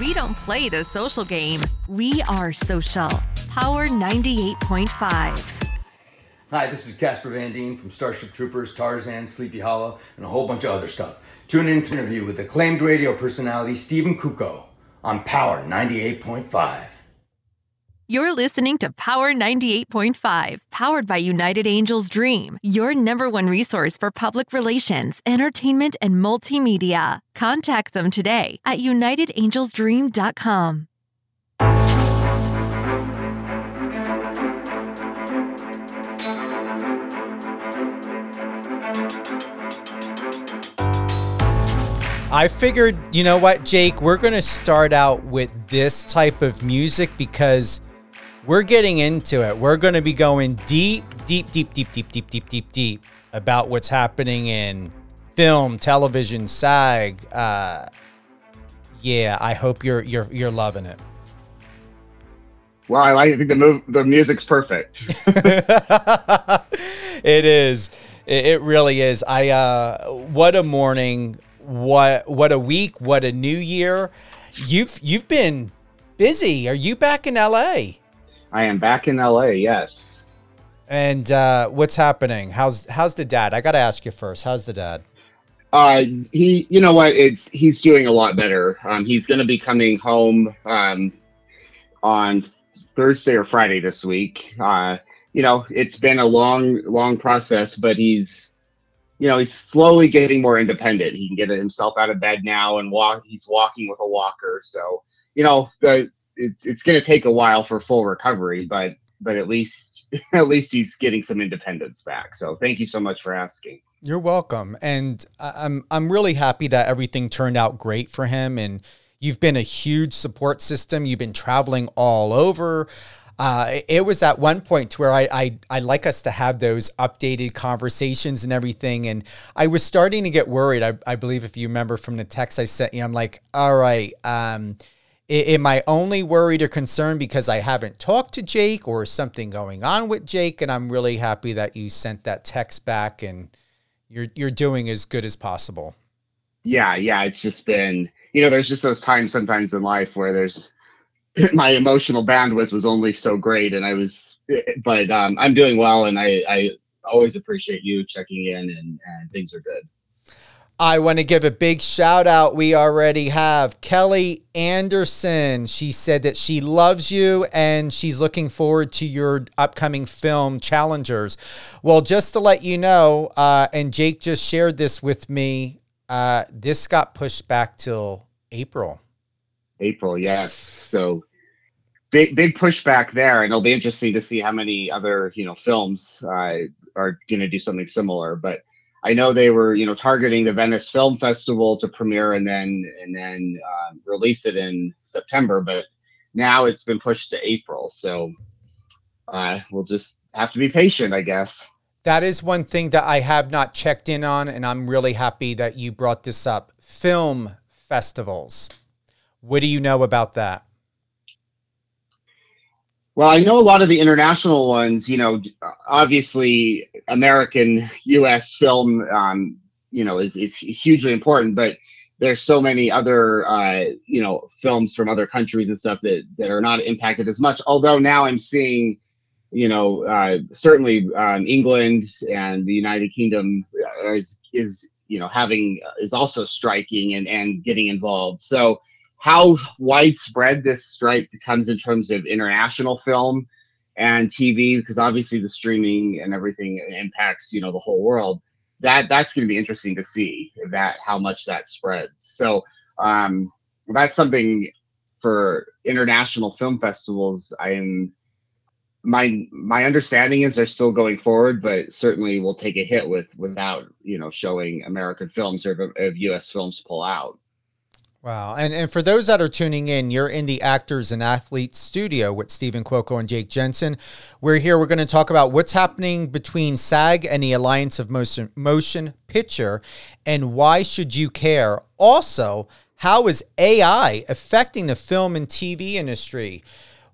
We don't play the social game. We are social. Power 98.5. Hi, this is Casper Van Dien from Starship Troopers, Tarzan, Sleepy Hollow, and a whole bunch of other stuff. Tune in to an interview with acclaimed radio personality Steven Cuoco on Power 98.5. You're listening to Power 98.5, powered by United Angels Dream, your number one resource for public relations, entertainment, and multimedia. Contact them today at unitedangelsdream.com. I figured, you know what, Jake, we're going to start out with this type of music because we're getting into it. We're going to be going deep, deep, deep, deep, deep, deep, deep, deep, deep about what's happening in film, television, SAG. Uh, yeah, I hope you're you're you're loving it. Well, I, I think the move, the music's perfect. it is. It, it really is. I uh, what a morning what what a week, what a new year. You've you've been busy. Are you back in LA? I am back in LA, yes. And uh, what's happening? How's how's the dad? I got to ask you first. How's the dad? Uh, he, you know what? It's he's doing a lot better. Um, he's going to be coming home um, on Thursday or Friday this week. Uh, you know, it's been a long, long process, but he's you know, he's slowly getting more independent. He can get himself out of bed now and walk. He's walking with a walker. So, you know, the it's it's going to take a while for full recovery, but but at least at least he's getting some independence back. So, thank you so much for asking. You're welcome, and I'm I'm really happy that everything turned out great for him and. You've been a huge support system. You've been traveling all over. Uh, it was at one point where I, I I like us to have those updated conversations and everything, and I was starting to get worried. I, I believe if you remember from the text I sent you, I'm like, all right, um, am I only worried or concerned because I haven't talked to Jake or something going on with Jake? And I'm really happy that you sent that text back and you're you're doing as good as possible. Yeah, yeah, it's just been you know, there's just those times sometimes in life where there's my emotional bandwidth was only so great and i was but um, i'm doing well and i i always appreciate you checking in and, and things are good I want to give a big shout out. We already have Kelly Anderson. She said that she loves you and she's looking forward to your upcoming film, Challengers. Well, just to let you know, uh, and Jake just shared this with me, uh, this got pushed back till April. April, yes. So big big pushback there, and it'll be interesting to see how many other you know films uh, are going to do something similar. But I know they were you know targeting the Venice Film Festival to premiere and then and then uh, release it in September, but now it's been pushed to April. So uh, we'll just have to be patient, I guess. That is one thing that I have not checked in on, and I'm really happy that you brought this up. Film festivals. What do you know about that? Well, I know a lot of the international ones. You know, obviously, American U.S. film, um, you know, is is hugely important. But there's so many other, uh, you know, films from other countries and stuff that that are not impacted as much. Although now I'm seeing, you know, uh, certainly um, England and the United Kingdom is is you know having is also striking and and getting involved. So how widespread this strike becomes in terms of international film and TV, because obviously the streaming and everything impacts you know the whole world. That that's going to be interesting to see that how much that spreads. So um, that's something for international film festivals. I am my my understanding is they're still going forward, but certainly will take a hit with without you know showing American films or if, if U.S. films pull out. Wow. And and for those that are tuning in, you're in the Actors and Athletes studio with Steven Cuoco and Jake Jensen. We're here. We're going to talk about what's happening between SAG and the Alliance of Motion, Motion Picture and why should you care? Also, how is AI affecting the film and TV industry?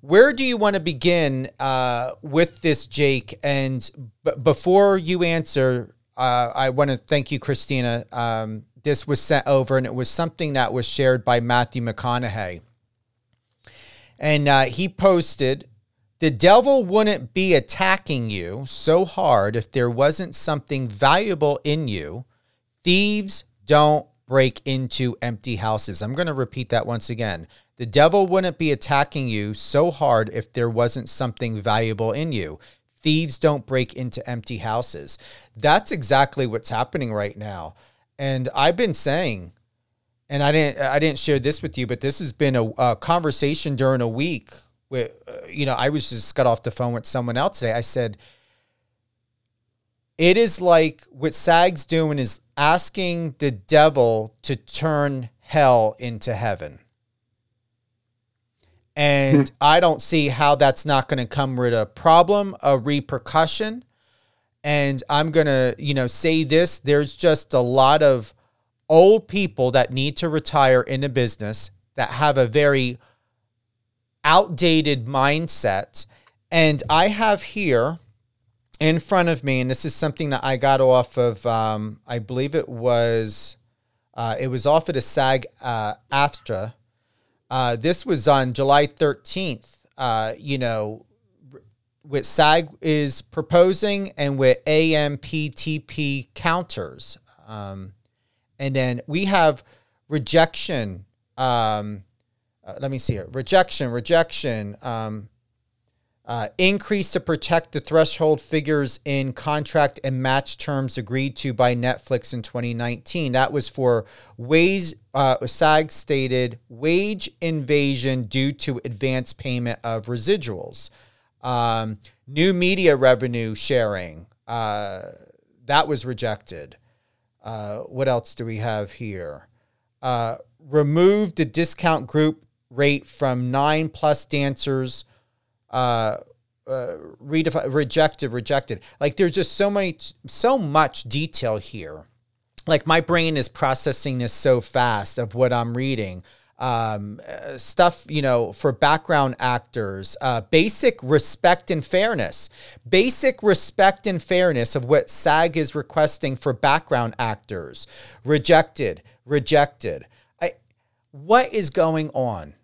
Where do you want to begin uh, with this, Jake? And b- before you answer, uh, I want to thank you, Christina. Um, this was sent over, and it was something that was shared by Matthew McConaughey. And uh, he posted, The devil wouldn't be attacking you so hard if there wasn't something valuable in you. Thieves don't break into empty houses. I'm going to repeat that once again. The devil wouldn't be attacking you so hard if there wasn't something valuable in you. Thieves don't break into empty houses. That's exactly what's happening right now. And I've been saying, and I didn't I didn't share this with you, but this has been a, a conversation during a week. With uh, you know, I was just got off the phone with someone else today. I said, it is like what SAG's doing is asking the devil to turn hell into heaven. And hmm. I don't see how that's not going to come with a problem, a repercussion. And I'm going to, you know, say this there's just a lot of old people that need to retire in a business that have a very outdated mindset. And I have here in front of me, and this is something that I got off of, um, I believe it was, uh, it was off of the SAG uh, AFTRA. Uh, this was on July 13th. Uh, you know, what SAG is proposing and with AMPTP counters. Um, and then we have rejection. Um, uh, let me see it. Rejection, rejection. Um, uh, increase to protect the threshold figures in contract and match terms agreed to by Netflix in 2019. That was for wage, uh, SAG stated wage invasion due to advance payment of residuals. Um, new media revenue sharing, uh, that was rejected. Uh, what else do we have here? Uh, remove the discount group rate from nine plus dancers uh, uh, rejected, rejected. Like there's just so many, so much detail here. Like my brain is processing this so fast of what I'm reading. Um, uh, stuff, you know, for background actors, uh, basic respect and fairness, basic respect and fairness of what SAG is requesting for background actors. Rejected, rejected. I, what is going on?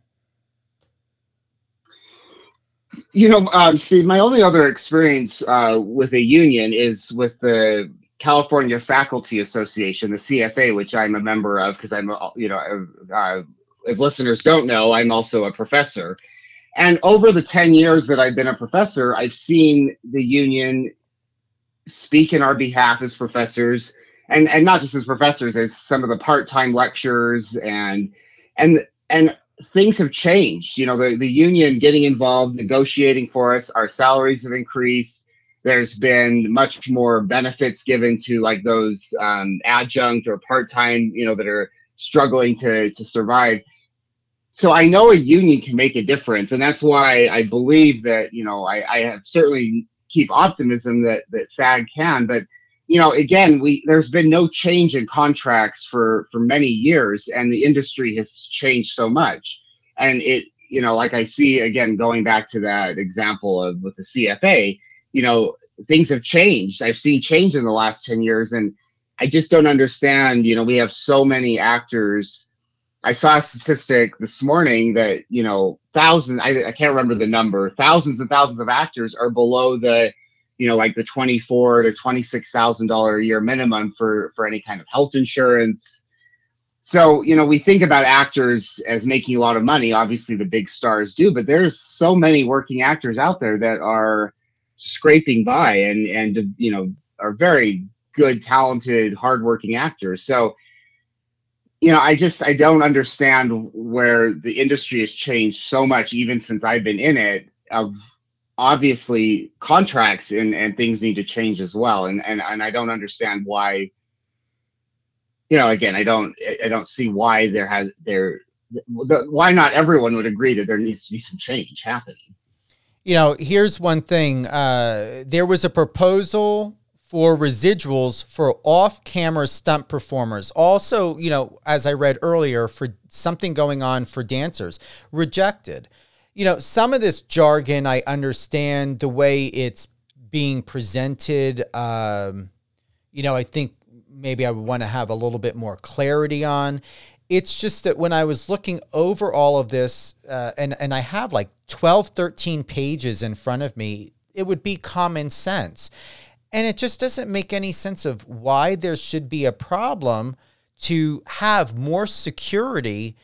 You know, um, Steve, my only other experience uh, with a union is with the California Faculty Association, the CFA, which I'm a member of because I'm, you know, if listeners don't know, I'm also a professor. And over the 10 years that I've been a professor, I've seen the union speak in our behalf as professors and, and not just as professors, as some of the part-time lecturers and and and things have changed. You know, the, the union getting involved, negotiating for us, our salaries have increased. There's been much more benefits given to like those um, adjunct or part time, you know, that are struggling to to survive. So I know a union can make a difference, and that's why I believe that you know I, I have certainly keep optimism that that SAG can, but you know again we there's been no change in contracts for for many years and the industry has changed so much. And it you know like i see again going back to that example of with the cfa you know things have changed. I've seen change in the last 10 years and i just don't understand you know we have so many actors i saw a statistic this morning that you know thousands I, I can't remember the number thousands and thousands of actors are below the you know, like the twenty-four to twenty-six thousand dollar a year minimum for for any kind of health insurance. So, you know, we think about actors as making a lot of money. Obviously, the big stars do, but there's so many working actors out there that are scraping by and and you know are very good, talented, hardworking actors. So, you know, I just I don't understand where the industry has changed so much, even since I've been in it, of obviously contracts and, and things need to change as well. And, and, and I don't understand why, you know, again, I don't, I don't see why there has, there, the, why not everyone would agree that there needs to be some change happening. You know, here's one thing. Uh, there was a proposal for residuals for off-camera stunt performers. Also, you know, as I read earlier, for something going on for dancers, rejected you know, some of this jargon, I understand the way it's being presented. Um, you know, I think maybe I would want to have a little bit more clarity on. it's just that when I was looking over all of this, uh, and and I have like 12, 13 pages in front of me, it would be common sense, and it just doesn't make any sense of why there should be a problem to have more security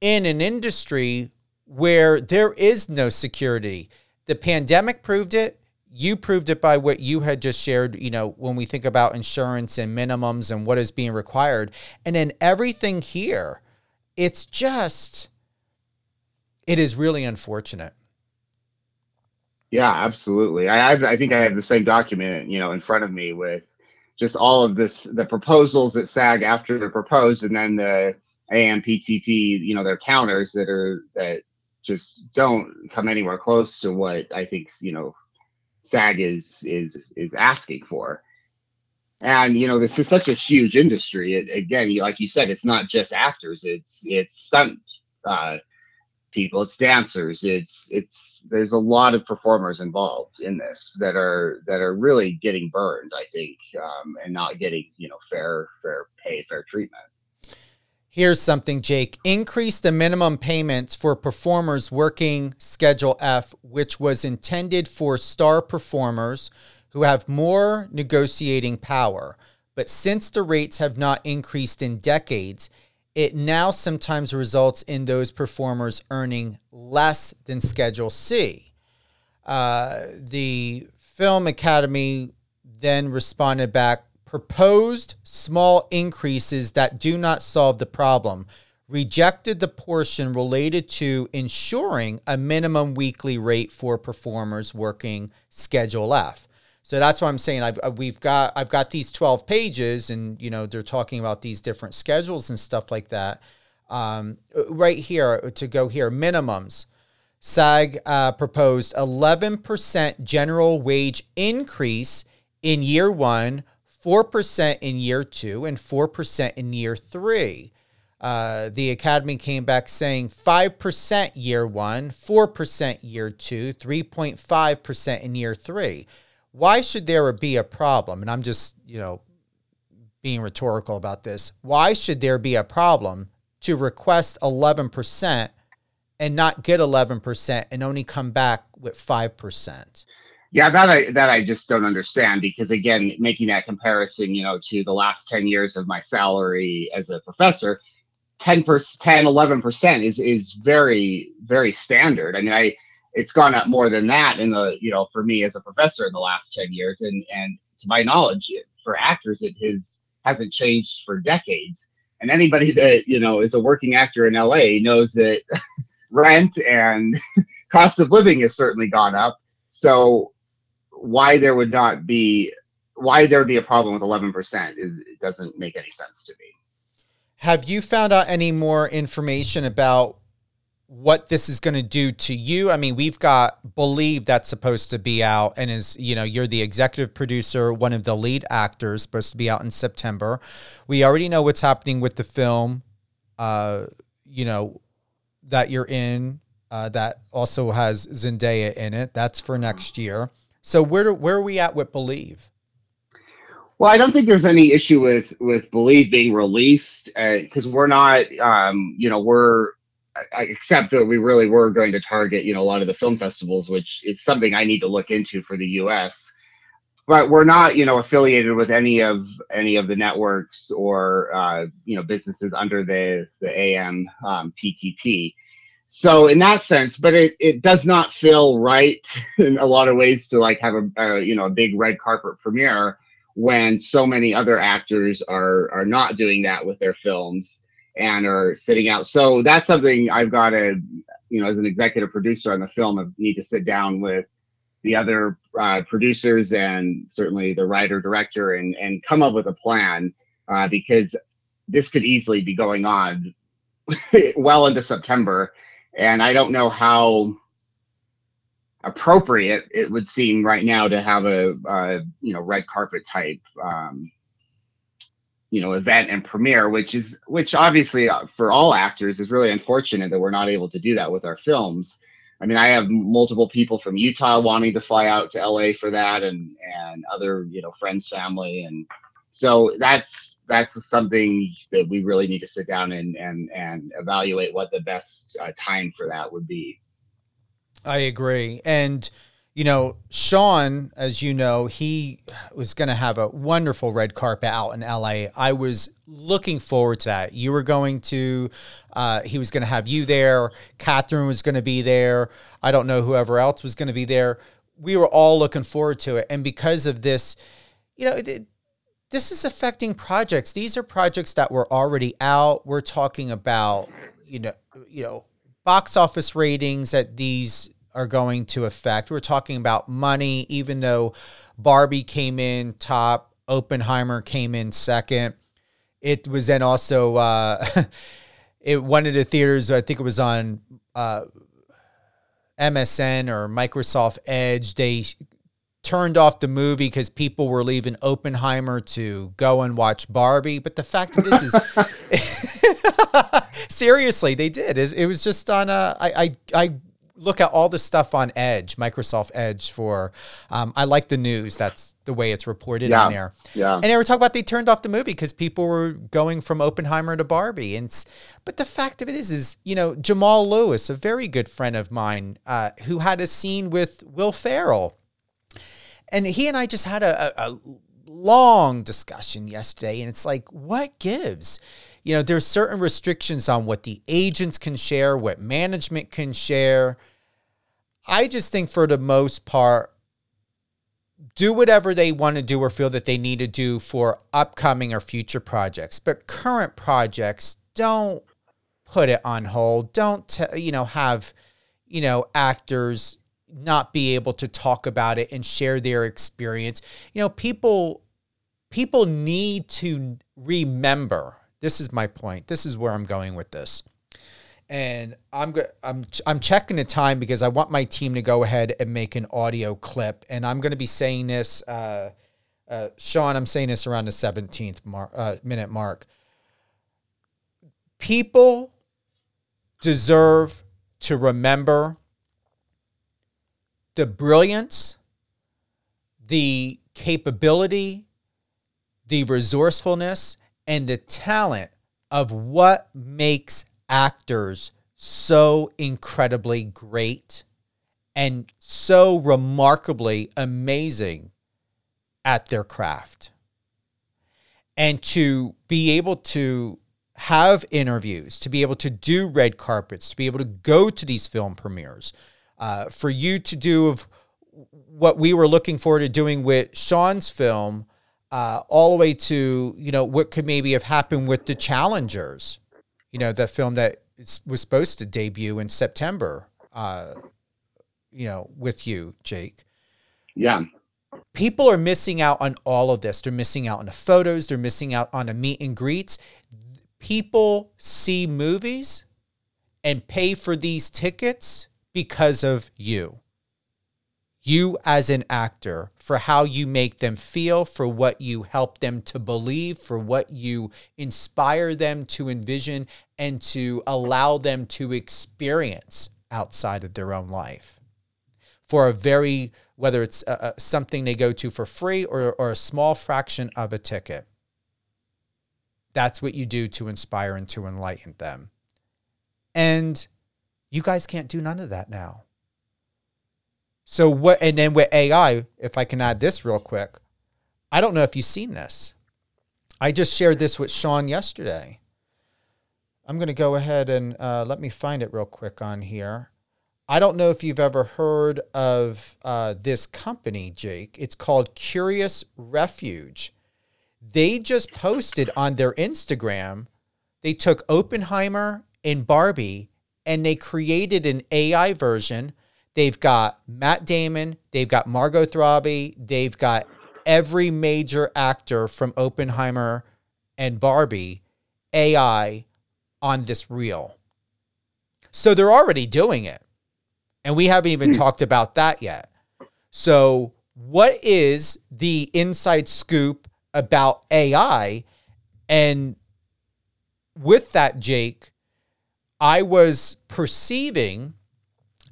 in an industry where there is no security. The pandemic proved it. You proved it by what you had just shared, you know, when we think about insurance and minimums and what is being required. And then everything here, it's just, it is really unfortunate. Yeah, absolutely. I have, I think I have the same document, you know, in front of me with just all of this, the proposals that SAG-AFTRA they're proposed, and then the AMPTP, you know, their counters that are that just don't come anywhere close to what I think you know SAG is is is asking for. And you know, this is such a huge industry. It, again, like you said, it's not just actors; it's it's stunt uh, people, it's dancers, it's it's there's a lot of performers involved in this that are that are really getting burned, I think, um, and not getting you know fair fair pay, fair treatment. Here's something, Jake. Increase the minimum payments for performers working Schedule F, which was intended for star performers who have more negotiating power. But since the rates have not increased in decades, it now sometimes results in those performers earning less than Schedule C. Uh, the Film Academy then responded back proposed small increases that do not solve the problem, rejected the portion related to ensuring a minimum weekly rate for performers working Schedule F. So that's what I'm saying. I've uh, we've got I've got these 12 pages, and you know they're talking about these different schedules and stuff like that. Um, right here to go here minimums. SAG uh, proposed 11% general wage increase in year one 4% in year two and 4% in year three. Uh, the academy came back saying 5% year one, 4% year two, 3.5% in year three. Why should there be a problem? And I'm just, you know, being rhetorical about this. Why should there be a problem to request 11% and not get 11% and only come back with 5%? Yeah, that I that I just don't understand because again, making that comparison, you know, to the last 10 years of my salary as a professor, 10 10 11% is is very very standard. I mean, I it's gone up more than that in the, you know, for me as a professor in the last 10 years and and to my knowledge, for actors it has hasn't changed for decades. And anybody that, you know, is a working actor in LA knows that rent and cost of living has certainly gone up. So why there would not be why there would be a problem with 11% is it doesn't make any sense to me. Have you found out any more information about what this is going to do to you? I mean, we've got Believe that's supposed to be out and is, you know, you're the executive producer, one of the lead actors, supposed to be out in September. We already know what's happening with the film, uh, you know, that you're in, uh, that also has Zendaya in it. That's for next year. So where do, where are we at with Believe? Well, I don't think there's any issue with with Believe being released because uh, we're not, um, you know, we're except that we really were going to target, you know, a lot of the film festivals, which is something I need to look into for the U.S. But we're not, you know, affiliated with any of any of the networks or uh, you know businesses under the the AM um, PTP so in that sense but it, it does not feel right in a lot of ways to like have a, a, you know a big red carpet premiere when so many other actors are are not doing that with their films and are sitting out. So that's something i've got to you know as an executive producer on the film I need to sit down with the other uh, producers and certainly the writer director and and come up with a plan uh, because this could easily be going on well into september and I don't know how appropriate it would seem right now to have a, a you know red carpet type um, you know event and premiere, which is which obviously uh, for all actors is really unfortunate that we're not able to do that with our films. I mean, I have multiple people from Utah wanting to fly out to LA for that, and and other you know friends, family, and so that's that's something that we really need to sit down and and and evaluate what the best uh, time for that would be. I agree, and you know, Sean, as you know, he was going to have a wonderful red carpet out in LA. I was looking forward to that. You were going to, uh, he was going to have you there. Catherine was going to be there. I don't know whoever else was going to be there. We were all looking forward to it. And because of this, you know, this is affecting projects. These are projects that were already out. We're talking about, you know, you know, box office ratings that these are going to affect. We're talking about money, even though Barbie came in top, Oppenheimer came in second. It was then also uh, it one of the theaters. I think it was on uh, MSN or Microsoft Edge. They turned off the movie because people were leaving Oppenheimer to go and watch Barbie. But the fact of this is, seriously, they did. It was just on a. I I I look at all the stuff on Edge, Microsoft Edge for. Um, I like the news. That's the way it's reported yeah. in there. Yeah. And they were talking about they turned off the movie because people were going from Oppenheimer to Barbie. And but the fact of it is, is you know Jamal Lewis, a very good friend of mine, uh, who had a scene with Will Ferrell, and he and I just had a, a, a long discussion yesterday, and it's like, what gives? You know, there's certain restrictions on what the agents can share, what management can share. I just think for the most part, do whatever they want to do or feel that they need to do for upcoming or future projects. But current projects, don't put it on hold. Don't, t- you know, have, you know, actors not be able to talk about it and share their experience. You know, people people need to remember. This is my point. This is where I'm going with this and I'm I'm I'm checking the time because I want my team to go ahead and make an audio clip, and I'm going to be saying this, uh, uh, Sean. I'm saying this around the 17th mar- uh, minute mark. People deserve to remember the brilliance, the capability, the resourcefulness, and the talent of what makes actors so incredibly great and so remarkably amazing at their craft. And to be able to have interviews, to be able to do red carpets, to be able to go to these film premieres, uh, for you to do of what we were looking forward to doing with Sean's film, uh, all the way to you know what could maybe have happened with the challengers you know, the film that was supposed to debut in September, uh, you know, with you, Jake. Yeah. People are missing out on all of this. They're missing out on the photos. They're missing out on the meet and greets. People see movies and pay for these tickets because of you you as an actor for how you make them feel, for what you help them to believe, for what you inspire them to envision and to allow them to experience outside of their own life. For a very, whether it's a, a, something they go to for free or, or a small fraction of a ticket. That's what you do to inspire and to enlighten them. And you guys can't do none of that now. So what? And then with AI, if I can add this real quick, I don't know if you've seen this. I just shared this with Sean yesterday. I'm going to go ahead and uh, let me find it real quick on here. I don't know if you've ever heard of uh, this company, Jake. It's called Curious Refuge. They just posted on their Instagram, they took Oppenheimer and Barbie and they created an AI version They've got Matt Damon, they've got Margot Robbie, they've got every major actor from Oppenheimer and Barbie AI on this reel. So they're already doing it. And we haven't even hmm. talked about that yet. So, what is the inside scoop about AI? And with that, Jake, I was perceiving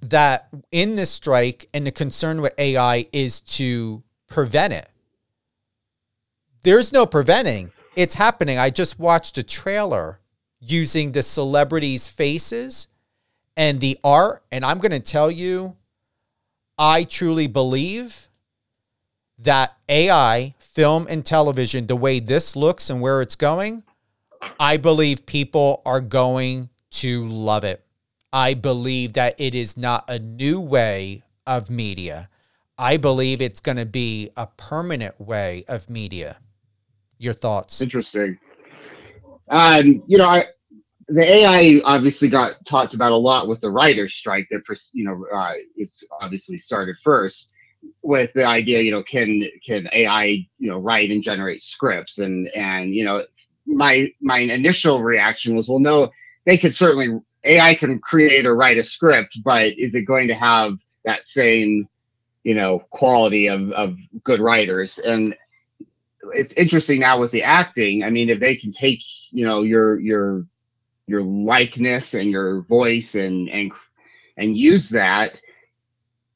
that in this strike and the concern with AI is to prevent it. There's no preventing. it's happening. I just watched a trailer using the celebrities' faces and the art, and I'm going to tell you, I truly believe that AI, film, and television, the way this looks and where it's going, I believe people are going to love it. I believe that it is not a new way of media. I believe it's going to be a permanent way of media. Your thoughts? Interesting. Um, you know, I the AI obviously got talked about a lot with the writer's strike that you know uh, is obviously started first with the idea you know can can AI you know write and generate scripts and and you know my my initial reaction was well no they could certainly AI can create or write a script but is it going to have that same you know quality of of good writers and it's interesting now with the acting i mean if they can take you know your your your likeness and your voice and and and use that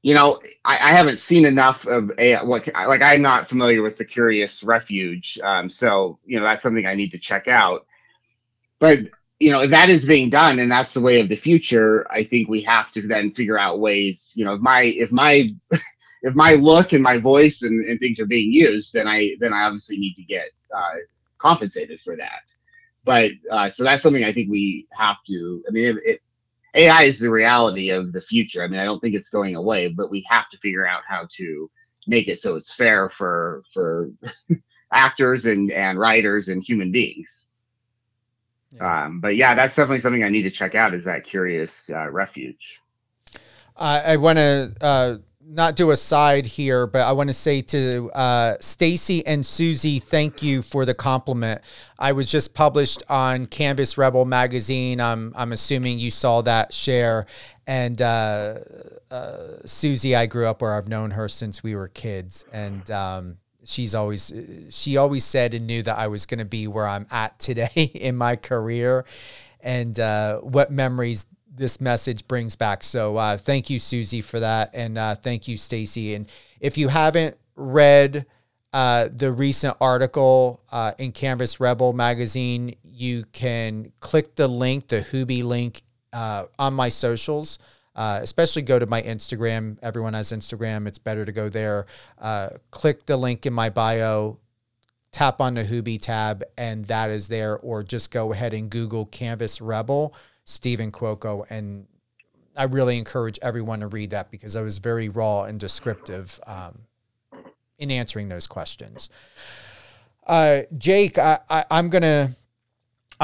you know i, I haven't seen enough of AI. what like i'm not familiar with the curious refuge um, so you know that's something i need to check out but you know if that is being done and that's the way of the future i think we have to then figure out ways you know if my if my if my look and my voice and, and things are being used then i then i obviously need to get uh, compensated for that but uh, so that's something I think we have to. I mean, it, it, AI is the reality of the future. I mean, I don't think it's going away, but we have to figure out how to make it so it's fair for for actors and and writers and human beings. Yeah. Um, but yeah, that's definitely something I need to check out. Is that Curious uh, Refuge? Uh, I want to uh, not do a side here, but I want to say to uh, Stacy and Susie, thank you for the compliment. I was just published on Canvas Rebel magazine. I'm I'm assuming you saw that share. And uh, uh, Susie, I grew up where I've known her since we were kids, and um, she's always she always said and knew that I was going to be where I'm at today in my career, and uh, what memories this message brings back. So uh, thank you, Susie, for that, and uh, thank you, Stacy. And if you haven't read uh, the recent article uh, in Canvas Rebel magazine, you can click the link, the Hoobie link, uh, on my socials. Uh, especially go to my Instagram. Everyone has Instagram. It's better to go there. click the link in my bio, tap on the Hoobie tab, and that is there. Or just go ahead and Google Canvas Rebel Steven Cuoco. And I really encourage everyone to read that because I was very raw and descriptive um, in answering those questions. Uh, Jake, I, I, I'm going to.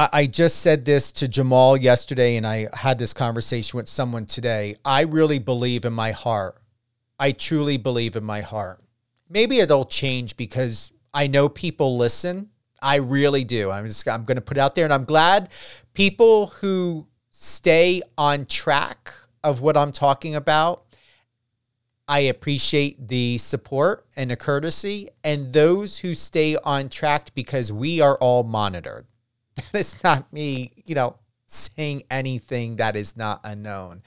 I just said this to Jamal yesterday, and I had this conversation with someone today. I really believe in my heart. I truly believe in my heart. Maybe it'll change because I know people listen. I really do. I'm just I'm going to put out there, and I'm glad people who stay on track of what I'm talking about. I appreciate the support and the courtesy, and those who stay on track because we are all monitored. That is not me, you know, saying anything that is not unknown.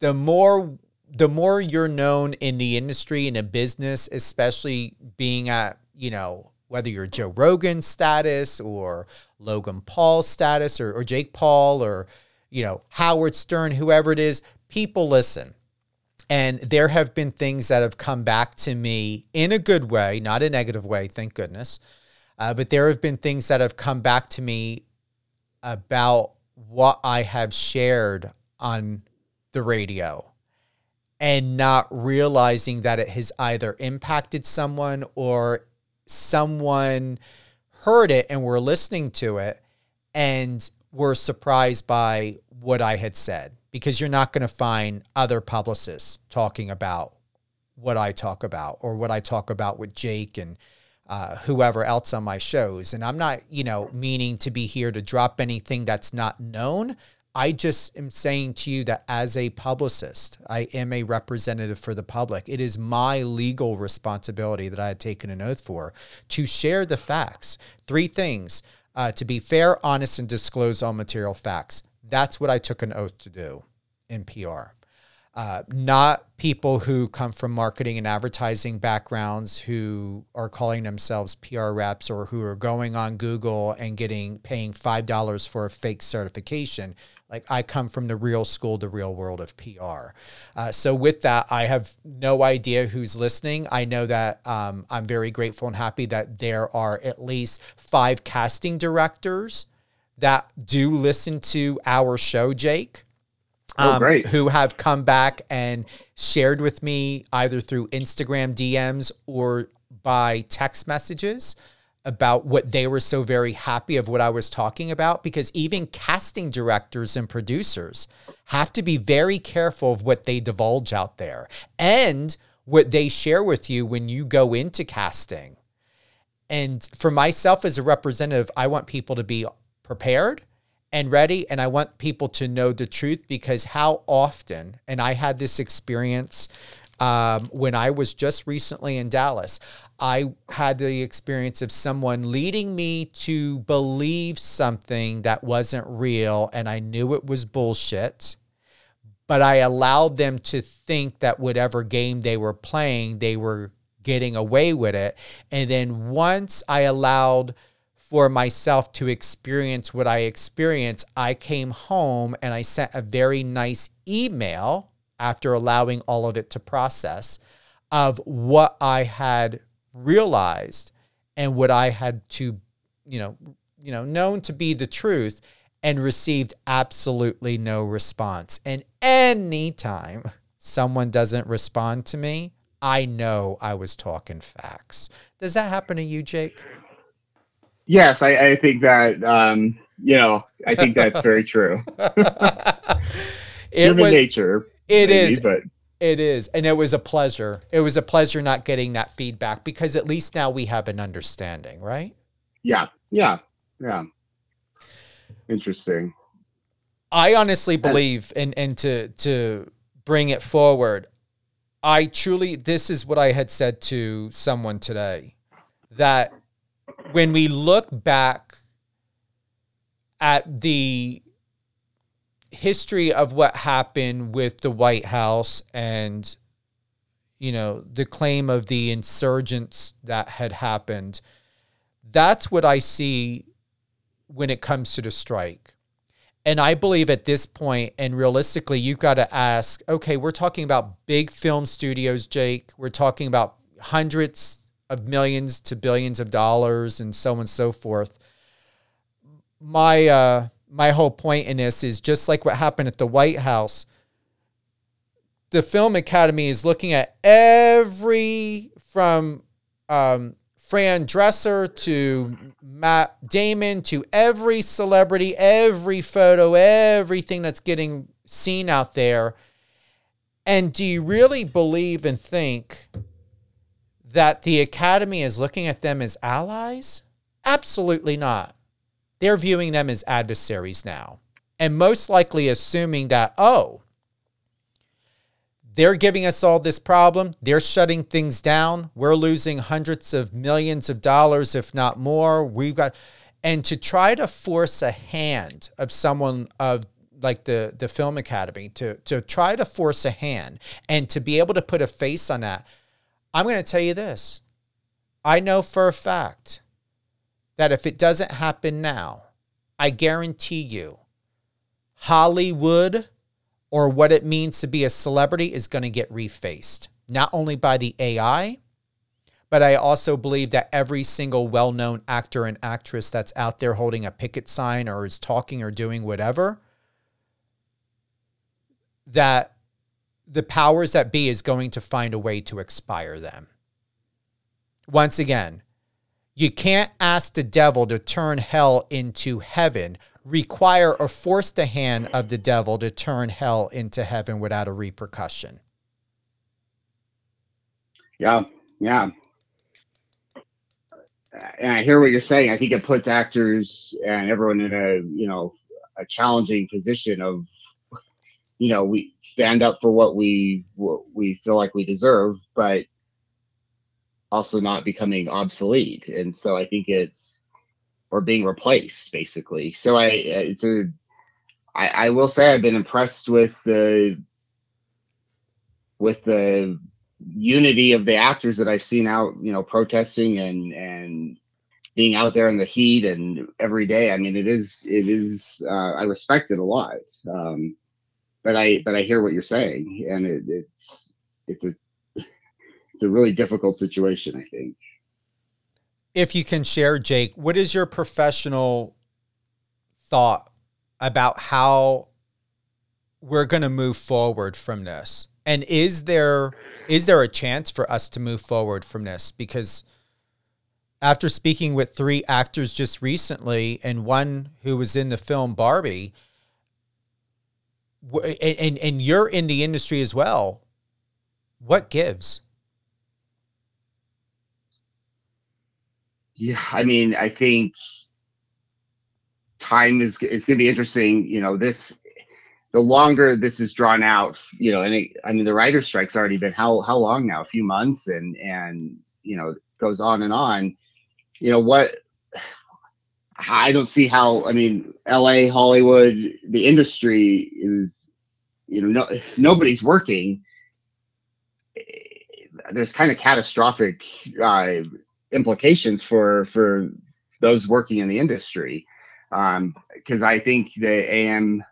The more the more you're known in the industry in a business, especially being at, you know, whether you're Joe Rogan status or Logan Paul status or, or Jake Paul or you know, Howard Stern, whoever it is, people listen. And there have been things that have come back to me in a good way, not a negative way, thank goodness. Uh, but there have been things that have come back to me about what I have shared on the radio and not realizing that it has either impacted someone or someone heard it and were listening to it and were surprised by what I had said. Because you're not going to find other publicists talking about what I talk about or what I talk about with Jake and uh, whoever else on my shows. And I'm not, you know, meaning to be here to drop anything that's not known. I just am saying to you that as a publicist, I am a representative for the public. It is my legal responsibility that I had taken an oath for to share the facts. Three things uh, to be fair, honest, and disclose all material facts. That's what I took an oath to do in PR. Uh, not people who come from marketing and advertising backgrounds who are calling themselves PR reps or who are going on Google and getting paying five dollars for a fake certification. Like I come from the real school, the real world of PR. Uh, so with that, I have no idea who's listening. I know that um, I'm very grateful and happy that there are at least five casting directors that do listen to our show, Jake. Oh, Um, great. who have come back and shared with me either through Instagram DMs or by text messages about what they were so very happy of what I was talking about because even casting directors and producers have to be very careful of what they divulge out there and what they share with you when you go into casting. And for myself as a representative, I want people to be prepared and ready. And I want people to know the truth because how often, and I had this experience um, when I was just recently in Dallas, I had the experience of someone leading me to believe something that wasn't real. And I knew it was bullshit but I allowed them to think that whatever game they were playing, they were getting away with it. And then once I allowed for myself to experience what I experienced, I came home and I sent a very nice email after allowing all of it to process of what I had realized and what I had to, you know, you know, known to be the truth and received absolutely no response. And anytime someone doesn't respond to me, I know I was talking facts. Does that happen to you, Jake? Yes, I, I think that um, you know, I think that's very true. Human was nature. it maybe, is but it is and it was a pleasure. It was a pleasure not getting that feedback because at least now we have an understanding, right? yeah, yeah, yeah. Interesting. I honestly believe, and and to to bring it forward, I truly this is what I had said to someone today that when we look back at the history of what happened with the White House and you know the claim of the insurgents that had happened that's what I see when it comes to the strike. And I believe at this point, and realistically, you've got to ask okay, we're talking about big film studios, Jake. We're talking about hundreds of millions to billions of dollars and so on and so forth. My, uh, my whole point in this is just like what happened at the White House. The Film Academy is looking at every from um, Fran Drescher to Matt Damon to every celebrity, every photo, everything that's getting seen out there. And do you really believe and think that the Academy is looking at them as allies? Absolutely not. They're viewing them as adversaries now. And most likely assuming that, oh, they're giving us all this problem. They're shutting things down. We're losing hundreds of millions of dollars, if not more. We've got, and to try to force a hand of someone of like the the film academy to to try to force a hand and to be able to put a face on that. I'm going to tell you this. I know for a fact that if it doesn't happen now, I guarantee you, Hollywood or what it means to be a celebrity is going to get refaced, not only by the AI, but I also believe that every single well known actor and actress that's out there holding a picket sign or is talking or doing whatever, that the powers that be is going to find a way to expire them. Once again, you can't ask the devil to turn hell into heaven, require or force the hand of the devil to turn hell into heaven without a repercussion. Yeah, yeah. And I hear what you're saying. I think it puts actors and everyone in a you know a challenging position of you know we stand up for what we what we feel like we deserve, but also not becoming obsolete. And so I think it's or being replaced basically. So I it's a I, I will say I've been impressed with the with the unity of the actors that I've seen out, you know, protesting and and being out there in the heat and every day. I mean, it is it is uh, I respect it a lot. Um, but I but I hear what you're saying, and it, it's it's a it's a really difficult situation. I think. If you can share, Jake, what is your professional thought about how we're going to move forward from this? And is there is there a chance for us to move forward from this? Because after speaking with three actors just recently and one who was in the film Barbie, and, and, you're in the industry as well, what gives? Yeah, I mean, I think time is it's going to be interesting. You know, this the longer this is drawn out, you know, and it, I mean, the writer strike's already been how how long now? A few months, and and you know, goes on and on. You know what? I don't see how. I mean, L.A., Hollywood, the industry is, you know, no, nobody's working. There's kind of catastrophic uh, implications for for those working in the industry, because um, I think the AM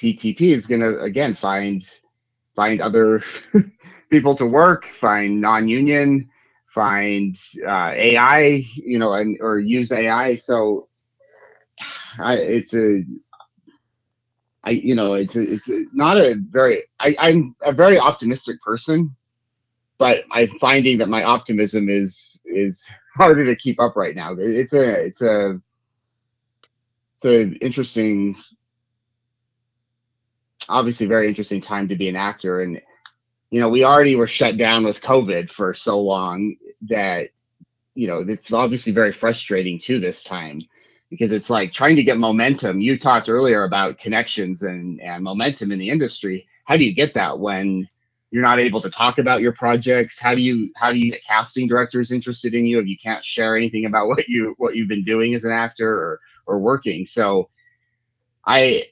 PTP is going to again find find other people to work, find non-union, find uh, AI, you know, and or use AI. So I, it's a I you know it's a, it's a, not a very I, I'm a very optimistic person, but I'm finding that my optimism is is harder to keep up right now. It's a it's a it's an interesting obviously very interesting time to be an actor and you know we already were shut down with covid for so long that you know it's obviously very frustrating too this time because it's like trying to get momentum. You talked earlier about connections and and momentum in the industry. How do you get that when you're not able to talk about your projects? How do you how do you get casting directors interested in you if you can't share anything about what you what you've been doing as an actor or or working? So i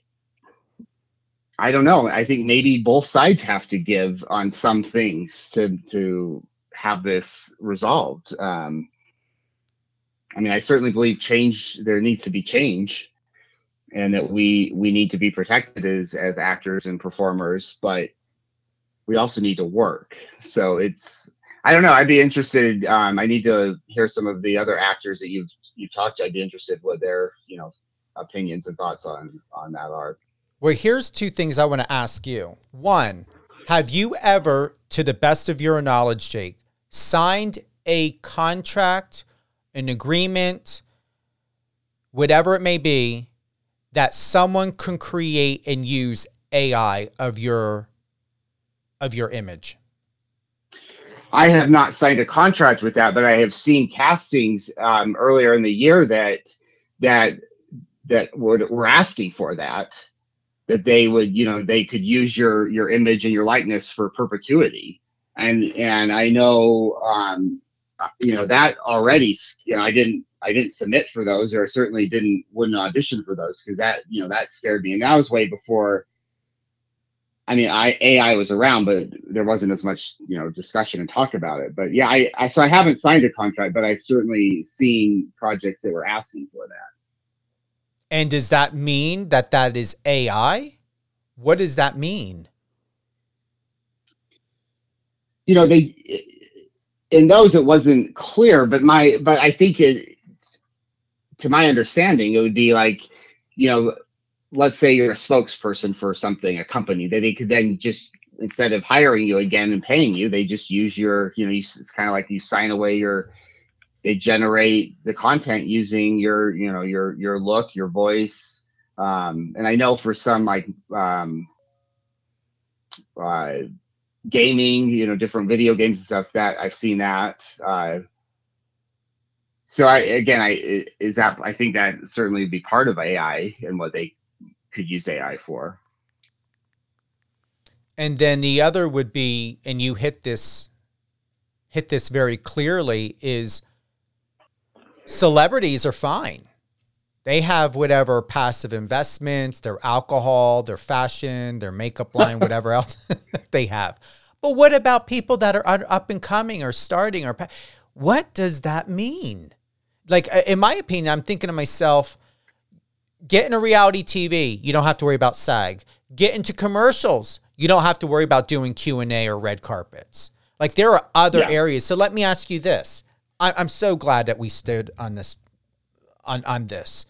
I don't know. I think maybe both sides have to give on some things to to have this resolved. Um, I mean, I certainly believe change. There needs to be change, and that we we need to be protected as as actors and performers. But we also need to work. So it's I don't know. I'd be interested. Um, I need to hear some of the other actors that you've you've talked to. I'd be interested what their you know opinions and thoughts on on that are. Well, here's two things I want to ask you. One, have you ever, to the best of your knowledge, Jake, signed a contract, an agreement, whatever it may be, that someone can create and use AI of your of your image? I have not signed a contract with that, but I have seen castings um, earlier in the year that that that would, were asking for that that they would you know they could use your your image and your likeness for perpetuity. And and i know um you know that already you know i didn't i didn't submit for those or certainly didn't wouldn't audition for those because that you know that scared me. And that was way before i mean i ai was around but there wasn't as much you know discussion and talk about it. But yeah i, I so i haven't signed a contract but i've certainly seen projects that were asking for that and does that mean that that is AI? What does that mean? You know, they in those it wasn't clear, but my but I think it to my understanding it would be like, you know, let's say you're a spokesperson for something, a company, that they could then just instead of hiring you again and paying you, they just use your, you know, you, it's kind of like you sign away your they generate the content using your you know your your look your voice. Um, and i know for some like um, uh, gaming you know different video games and stuff that i've seen that uh, so i again i is that i think that certainly would be part of ai and what they could use ai for. And then the other would be and you hit this hit this very clearly is celebrities are fine. They have whatever passive investments, their alcohol, their fashion, their makeup line, whatever else they have. But what about people that are up and coming or starting or what does that mean? Like uh, in my opinion, I'm thinking to myself, get into reality TV, you don't have to worry about SAG. Get into commercials, you don't have to worry about doing Q&A or red carpets. Like there are other yeah. areas. So let me ask you this. I, I'm so glad that we stood on this on, on this.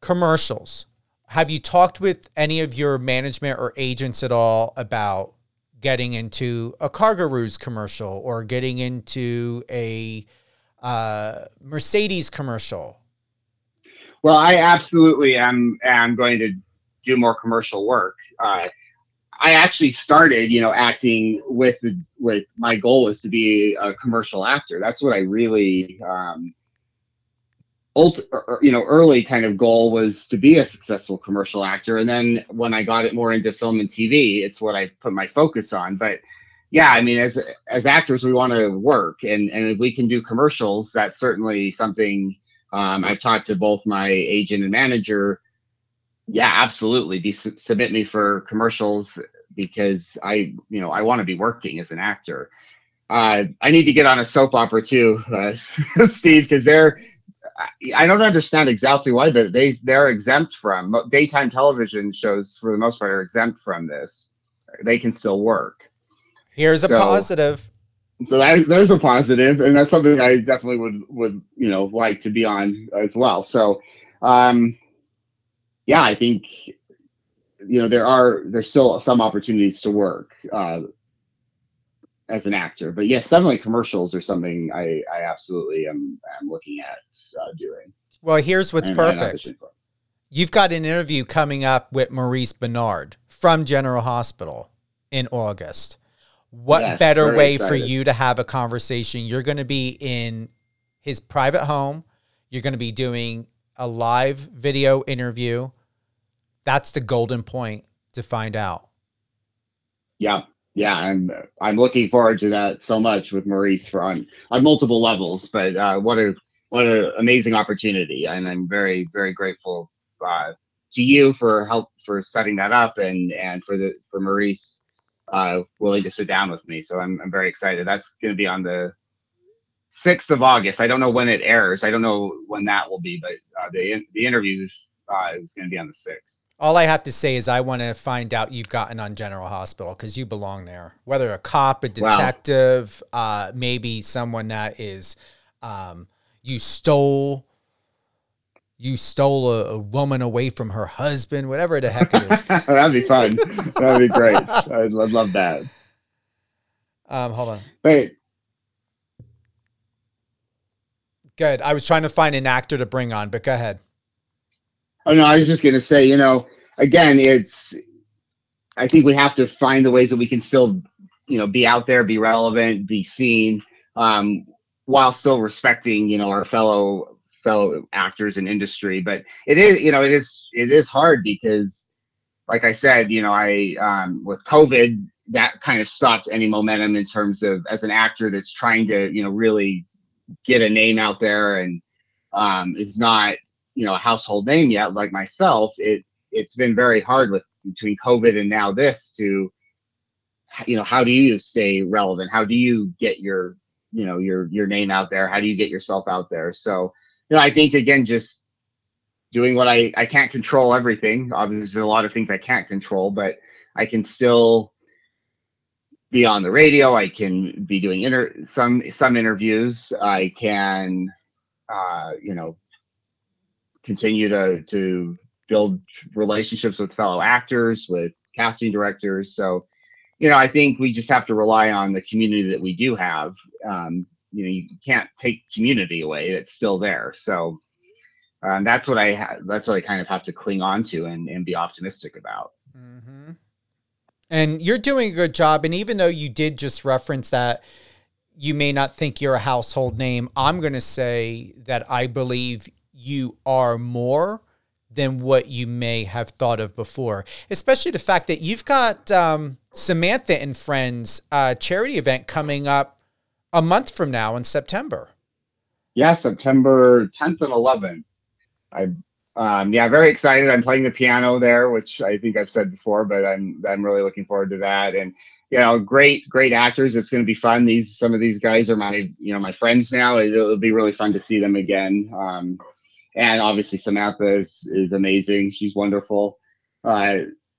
Commercials. Have you talked with any of your management or agents at all about getting into a CarGurus commercial or getting into a uh, Mercedes commercial? Well, I absolutely am am going to do more commercial work. Uh, I actually started, you know, acting with the with my goal was to be a commercial actor. That's what I really, um, ult, you know, early kind of goal was to be a successful commercial actor. And then when I got it more into film and TV, it's what I put my focus on. But yeah, I mean, as as actors, we want to work, and and if we can do commercials, that's certainly something. Um, I've talked to both my agent and manager yeah absolutely. Be submit me for commercials because i you know i want to be working as an actor. Uh, i need to get on a soap opera too uh, steve because they're i don't understand exactly why but they they're exempt from daytime television shows for the most part are exempt from this. They can still work. Here's a so, positive. So that, there's a positive and that's something i definitely would would you know like to be on as well. So um yeah, I think you know there are there's still some opportunities to work uh, as an actor, but yes, definitely commercials are something I I absolutely am am looking at uh, doing. Well, here's what's and, perfect. And You've got an interview coming up with Maurice Benard from General Hospital in August. What yes, better way excited. for you to have a conversation? You're going to be in his private home. You're going to be doing a live video interview. That's the golden point to find out. Yeah. Yeah, I'm I'm looking forward to that so much with Maurice for on on multiple levels. But uh, what a what an amazing opportunity, and I'm very very grateful uh, to you for help for setting that up, and and for the for Maurice uh, willing to sit down with me. So I'm I'm very excited. That's going to be on the 6th of August. I don't know when it airs. I don't know when that will be, but uh, the the interview uh, is going to be on the 6th. All I have to say is I want to find out you've gotten on General Hospital because you belong there. Whether a cop, a detective, wow. uh, maybe someone that is um, you stole you stole a, a, woman away from her husband, whatever the heck it is. That'd be fun. That'd be great. I'd, I'd love that. Um, hold on. Wait, Good. I was trying to find an actor to bring on, but go ahead. Oh no, I was just gonna say, you know, again, it's I think we have to find the ways that we can still, you know, be out there, be relevant, be seen, um, while still respecting, you know, our fellow fellow actors in industry. But it is, you know, it is it is hard because like I said, you know, I um with COVID, that kind of stopped any momentum in terms of as an actor that's trying to, you know, really get a name out there and um, is not you know a household name yet like myself it it's been very hard with between covid and now this to you know how do you stay relevant? How do you get your you know your your name out there? How do you get yourself out there? So you know i think again just doing what i i can't control everything. Obviously a lot of things i can't control but i can still be on the radio. I can be doing inter- some some interviews. I can, uh, you know, continue to to build relationships with fellow actors, with casting directors. So, you know, I think we just have to rely on the community that we do have. Um, you know, you can't take community away; it's still there. So. Um, that's what I ha- that's what I kind of have to cling on to and, and be optimistic about. Mm-hmm. And you're doing a good job. And even though you did just reference that you may not think you're a household name, I'm going to say that I believe you are more than what you may have thought of before, especially the fact that you've got um, Samantha and Friends uh, charity event coming up a month from now in September. Yeah, September 10th and 11th. I um, yeah, very excited. I'm playing the piano there, which I think I've said before, but I'm I'm really looking forward to that. And you know, great great actors. It's going to be fun. These some of these guys are my you know my friends now. It, will be really fun to see them again. Um, and obviously Samantha is is amazing. She's wonderful. Uh,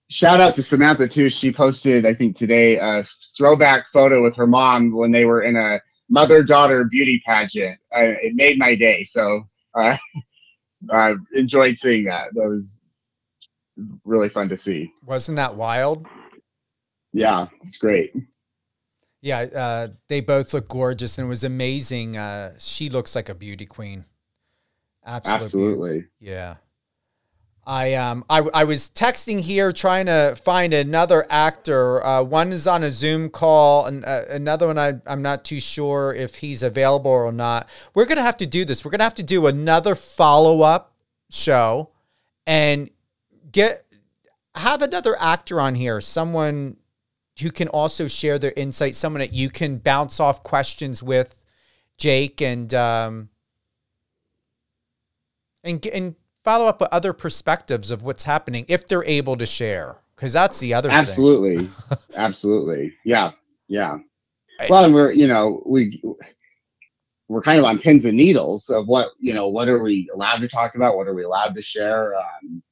shout out to Samantha too. She posted I think today a throwback photo with her mom when they were in a mother daughter beauty pageant. Uh, it made my day. So. Uh, I enjoyed seeing that. That was really fun to see. Wasn't that wild? Yeah, it's great. Yeah, uh, they both look gorgeous, and it was amazing. Uh, she looks like a beauty queen. Absolutely. Absolutely. Yeah. I um I, I was texting here trying to find another actor. Uh, one is on a Zoom call, and uh, another one I I'm not too sure if he's available or not. We're gonna have to do this. We're gonna have to do another follow up show, and get have another actor on here. Someone who can also share their insight. Someone that you can bounce off questions with, Jake, and um and and follow up with other perspectives of what's happening if they're able to share because that's the other absolutely. Absolutely. Yeah. Yeah. Well and we're you know we we're kind of on pins and needles of what you know what are we allowed to talk about? What are we allowed to share? Um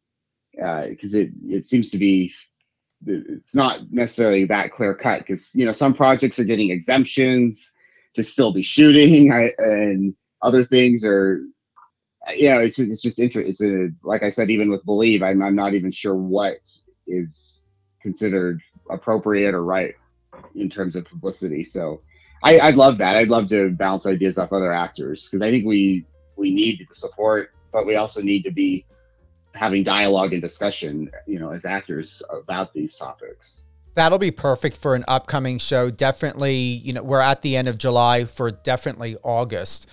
because uh, it it seems to be it's not necessarily that clear cut because you know some projects are getting exemptions to still be shooting I, and other things are you know, it's just, it's just interesting. It's a like I said, even with believe, I'm I'm not even sure what is considered appropriate or right in terms of publicity. So I, I'd love that. I'd love to bounce ideas off other actors because I think we we need the support, but we also need to be having dialogue and discussion, you know, as actors about these topics. That'll be perfect for an upcoming show. Definitely, you know, we're at the end of July for definitely August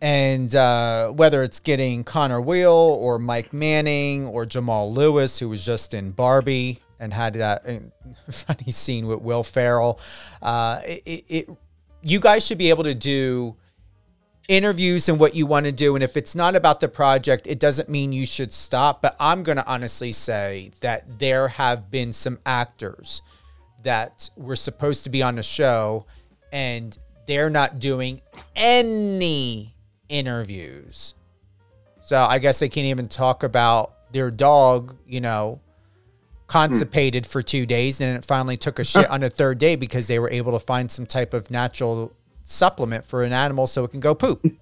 and uh, whether it's getting Connor Wheel or Mike Manning or Jamal Lewis, who was just in Barbie and had that funny scene with Will Ferrell, uh, it, it, you guys should be able to do interviews and what you want to do. And if it's not about the project, it doesn't mean you should stop. But I'm going to honestly say that there have been some actors that were supposed to be on the show and they're not doing any interviews. So I guess they can't even talk about their dog, you know, constipated mm. for two days and it finally took a shit on the third day because they were able to find some type of natural supplement for an animal so it can go poop.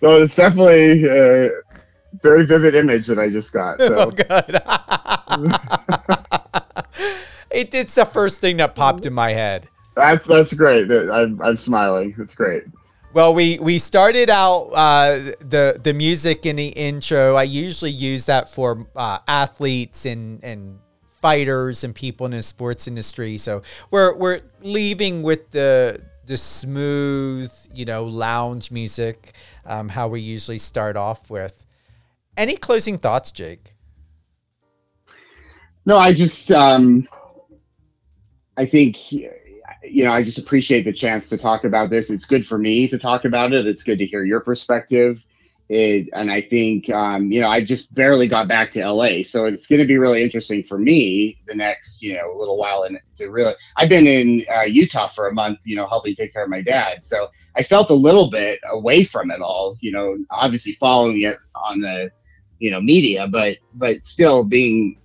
so it's definitely a very vivid image that I just got. So. Oh, good. it, it's the first thing that popped in my head. That's that's great. I'm I'm smiling. It's great. Well, we we started out uh, the the music in the intro. I usually use that for uh, athletes and and fighters and people in the sports industry. So we're we're leaving with the the smooth, you know, lounge music, um, how we usually start off with. Any closing thoughts, Jake? No, I just um, I think you know, I just appreciate the chance to talk about this. It's good for me to talk about it. It's good to hear your perspective. It, and I think, um, you know, I just barely got back to LA, so it's going to be really interesting for me the next, you know, little while. And to really, I've been in uh, Utah for a month, you know, helping take care of my dad. So I felt a little bit away from it all, you know, obviously following it on the, you know, media, but but still being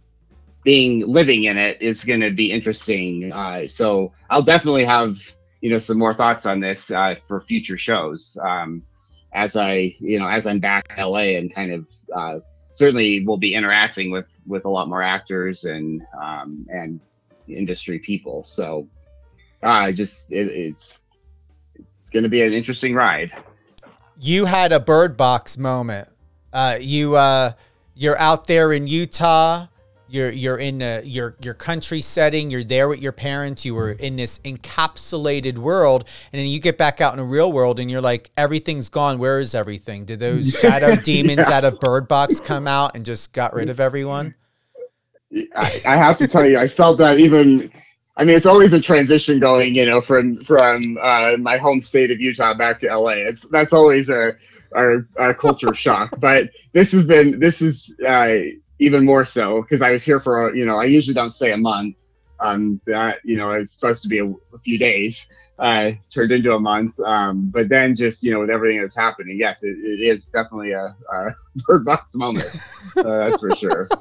being living in it is going to be interesting. Uh, so I'll definitely have you know some more thoughts on this uh, for future shows um, as I you know as I'm back in LA and kind of uh, certainly will be interacting with with a lot more actors and um, and industry people. So uh, just it, it's it's going to be an interesting ride. You had a bird box moment. Uh, you uh, you're out there in Utah you're you're in a, your your country setting you're there with your parents you were in this encapsulated world and then you get back out in the real world and you're like everything's gone where is everything did those shadow demons yeah. out of bird box come out and just got rid of everyone I, I have to tell you i felt that even I mean, it's always a transition going, you know, from from uh, my home state of Utah back to LA. It's that's always a our, culture shock. But this has been this is uh, even more so because I was here for a, you know I usually don't stay a month. Um, that you know it's supposed to be a, a few days, uh, turned into a month. Um, but then just you know with everything that's happening, yes, it, it is definitely a, a bird box moment. uh, that's for sure.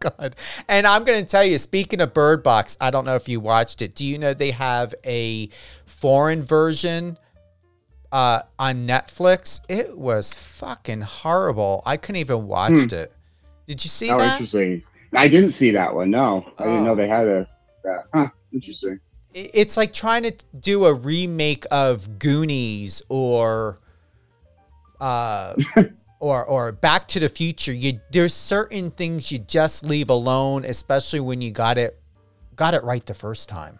God. And I'm going to tell you, speaking of Bird Box, I don't know if you watched it. Do you know they have a foreign version uh, on Netflix? It was fucking horrible. I couldn't even watch hmm. it. Did you see oh, that? interesting. I didn't see that one. No, I didn't know oh. they had a. That. Huh, interesting. It's like trying to do a remake of Goonies or. Uh, or or Back to the Future, you there's certain things you just leave alone, especially when you got it got it right the first time.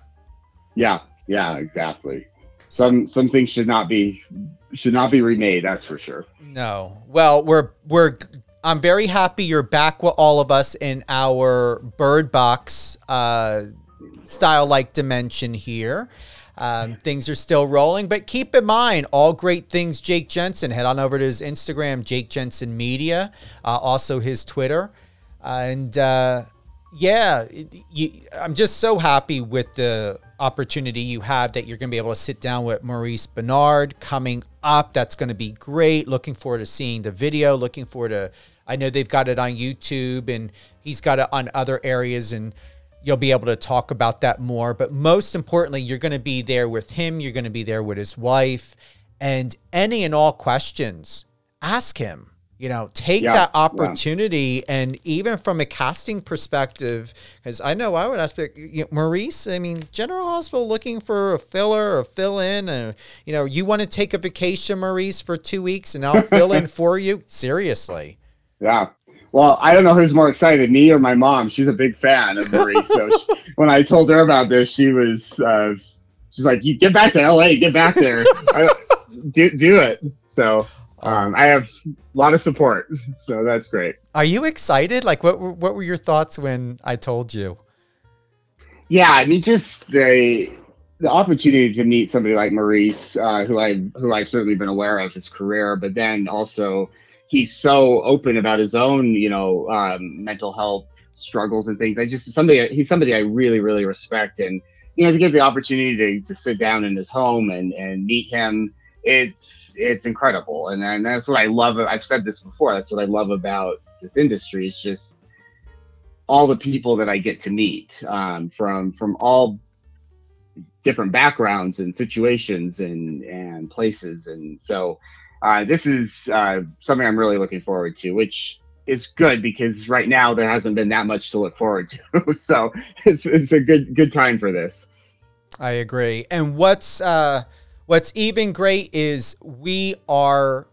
Yeah, yeah, exactly. Some some things should not be should not be remade. That's for sure. No. Well, we're we're. I'm very happy you're back with all of us in our Bird Box uh, style like dimension here. Um, things are still rolling, but keep in mind all great things. Jake Jensen, head on over to his Instagram, Jake Jensen Media, uh, also his Twitter, and uh, yeah, you, I'm just so happy with the opportunity you have that you're going to be able to sit down with Maurice Benard coming up. That's going to be great. Looking forward to seeing the video. Looking forward to. I know they've got it on YouTube and he's got it on other areas and you'll be able to talk about that more. But most importantly, you're going to be there with him, you're going to be there with his wife, and any and all questions, ask him. You know, take yeah, that opportunity, yeah. and even from a casting perspective, because I know I would ask you know, Maurice. I mean, General Hospital looking for a filler or fill in. Uh, you know, you want to take a vacation, Maurice, for two weeks, and I'll fill in for you. Seriously. Yeah, well, I don't know who's more excited, me or my mom. She's a big fan of maurice so she, when I told her about this, she was, uh, she's like, "You get back to LA, get back there, do do it." So um, I have a lot of support. So that's great. Are you excited? Like, what were, what were your thoughts when I told you? Yeah, I mean, just the the opportunity to meet somebody like Maurice, uh, who I who I've certainly been aware of his career, but then also he's so open about his own, you know, um, mental health struggles and things. I just somebody he's somebody I really really respect, and you know, to get the opportunity to, to sit down in his home and and meet him, it's it's incredible, and and that's what I love. I've said this before. That's what I love about this industry. Is just all the people that I get to meet um, from from all different backgrounds and situations and and places, and so uh, this is uh, something I'm really looking forward to, which is good because right now there hasn't been that much to look forward to. so it's, it's a good good time for this. I agree. And what's uh, what's even great is we are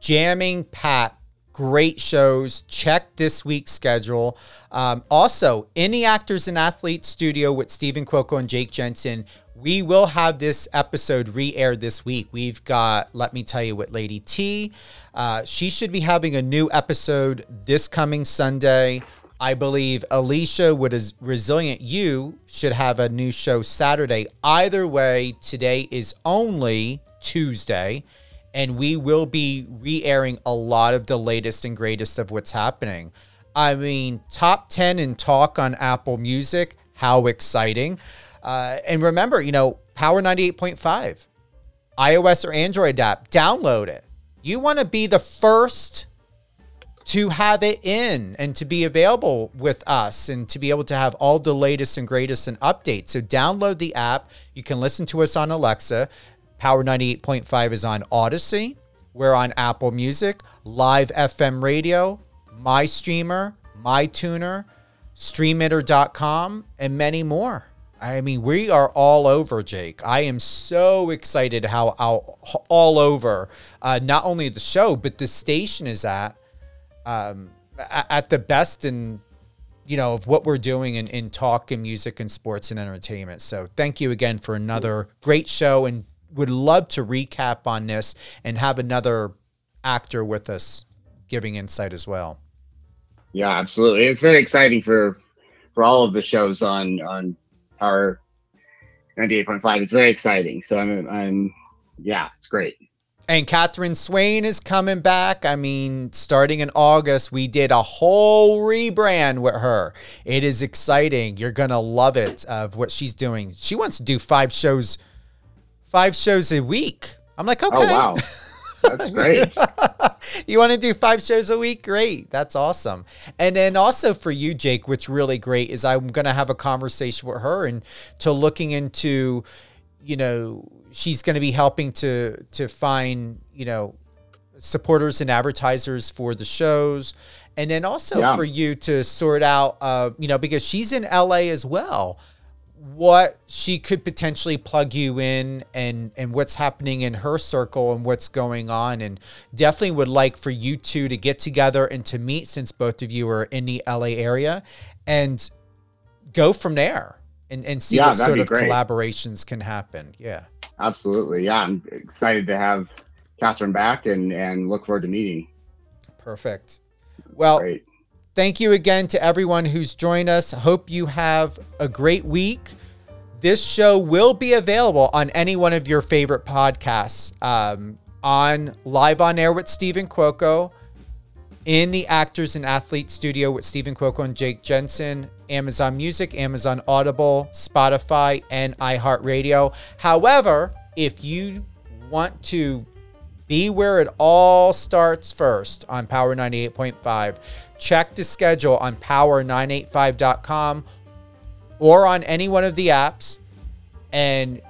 jamming Pat great shows. Check this week's schedule. Um, also, any actors and athletes studio with Steven Cuoco and Jake Jensen. We will have this episode re-aired this week. We've got, let me tell you, with Lady T. Uh, she should be having a new episode this coming Sunday. I believe Alicia with a resilient you should have a new show Saturday. Either way, today is only Tuesday and we will be re airing a lot of the latest and greatest of what's happening. I mean, top 10 in talk on Apple Music. How exciting. Uh, and remember, you know, Power 98.5, iOS or Android app, download it. You want to be the first to have it in and to be available with us and to be able to have all the latest and greatest and updates. So download the app. You can listen to us on Alexa. Power 98.5 is on Audacy. We're on Apple Music, Live FM Radio, My Streamer, My Tuner, StreamItter.com, and many more. I mean, we are all over, Jake. I am so excited how, how all over uh, not only the show but the station is at um, at the best in you know of what we're doing in, in talk and music and sports and entertainment. So thank you again for another great show and would love to recap on this and have another actor with us giving insight as well. Yeah, absolutely. It's very exciting for for all of the shows on on our 98.5. It's very exciting. So I'm, I'm, yeah, it's great. And Catherine Swain is coming back. I mean, starting in August, we did a whole rebrand with her. It is exciting. You're gonna love it of what she's doing. She wants to do five shows, five shows a week. I'm like, oh, okay. Oh wow, that's great. you want to do five shows a week? Great. That's awesome. And then also for you, Jake, what's really great is I'm gonna have a conversation with her and to looking into, you know she's going to be helping to to find you know supporters and advertisers for the shows and then also yeah. for you to sort out uh, you know because she's in la as well what she could potentially plug you in and and what's happening in her circle and what's going on and definitely would like for you two to get together and to meet since both of you are in the LA area and go from there and, and see yeah, what sort of great. collaborations can happen. Yeah absolutely. Yeah, I'm excited to have Catherine back and and look forward to meeting. Perfect. Well, great. thank you again to everyone who's joined us. Hope you have a great week. This show will be available on any one of your favorite podcasts. Um, on live on air with Steven Cuoco, in the Actors and Athletes Studio with Steven Cuoco and Jake Jensen, Amazon Music, Amazon Audible, Spotify, and iHeartRadio. However, if you want to be where it all starts first on Power 98.5, check the schedule on power985.com or on any one of the apps and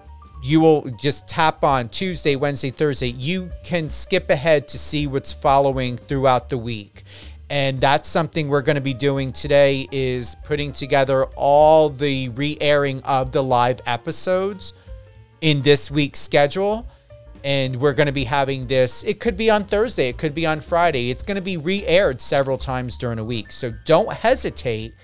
you will just tap on Tuesday, Wednesday, Thursday. You can skip ahead to see what's following throughout the week. And that's something we're going to be doing today is putting together all the re-airing of the live episodes in this week's schedule. And we're going to be having this it could be on thursday it could be on friday. It's going to be re-aired several times during a week. So don't hesitate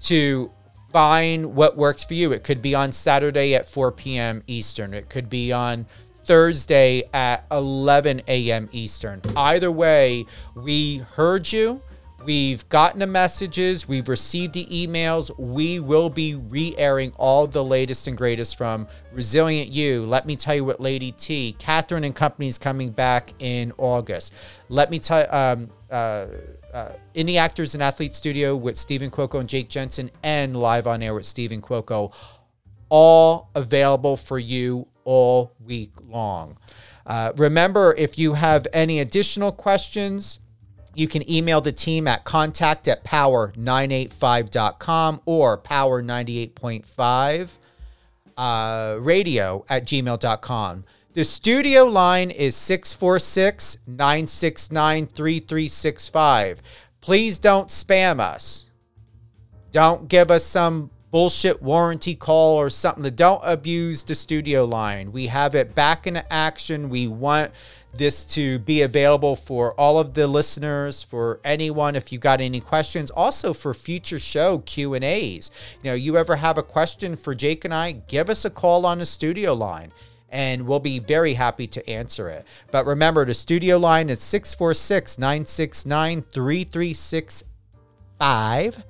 to find what works for you it could be on saturday at 4 p.m eastern it could be on thursday at 11 a.m eastern either way we heard you We've gotten the messages, we've received the emails. We will be re airing all the latest and greatest from Resilient You. Let me tell you what Lady T, Catherine and Company is coming back in August. Let me tell um, uh, uh, in the Actors and Athletes Studio with Steven Cuoco and Jake Jensen, and live on air with Steven Cuoco. All available for you all week long. Uh, remember, if you have any additional questions, you can email the team at contact at power985.com or power98.5 uh, radio at gmail.com. The studio line is 646 969 3365. Please don't spam us. Don't give us some bullshit warranty call or something. Don't abuse the studio line. We have it back in action. We want this to be available for all of the listeners for anyone if you got any questions also for future show q and a's you know you ever have a question for jake and i give us a call on the studio line and we'll be very happy to answer it but remember the studio line is 646 969 3365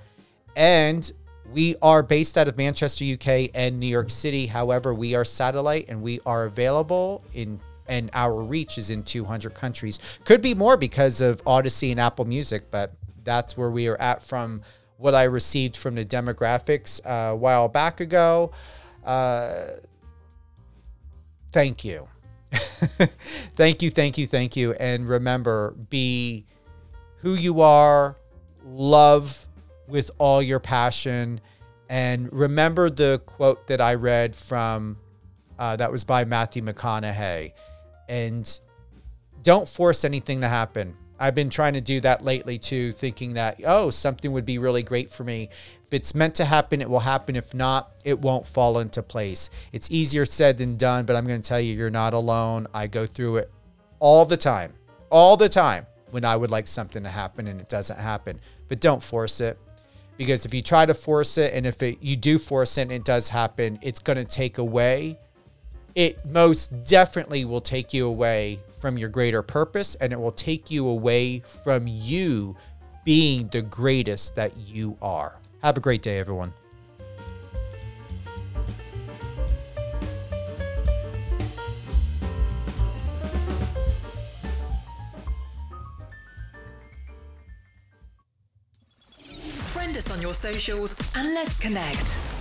and we are based out of Manchester, UK, and New York City. However, we are satellite and we are available in and our reach is in 200 countries. Could be more because of Audacy and Apple Music, but that's where we are at from what I received from the demographics uh, a while back ago. Uh, thank you. thank you, thank you, thank you. And remember, be who you are, love with all your passion. And remember the quote that I read from uh, that was by Matthew McConaughey and don't force anything to happen. I've been trying to do that lately too, thinking that, oh, something would be really great for me. If it's meant to happen, it will happen. If not, it won't fall into place. It's easier said than done, but I'm going to tell you, you're not alone. I go through it all the time, all the time when I would like something to happen and it doesn't happen. But don't force it because if you try to force it and if it, you do force it and it does happen, it's going to take away it most definitely will take you away from your greater purpose and it will take you away from you being the greatest that you are. Have a great day, everyone. Friend us on your socials and let's connect.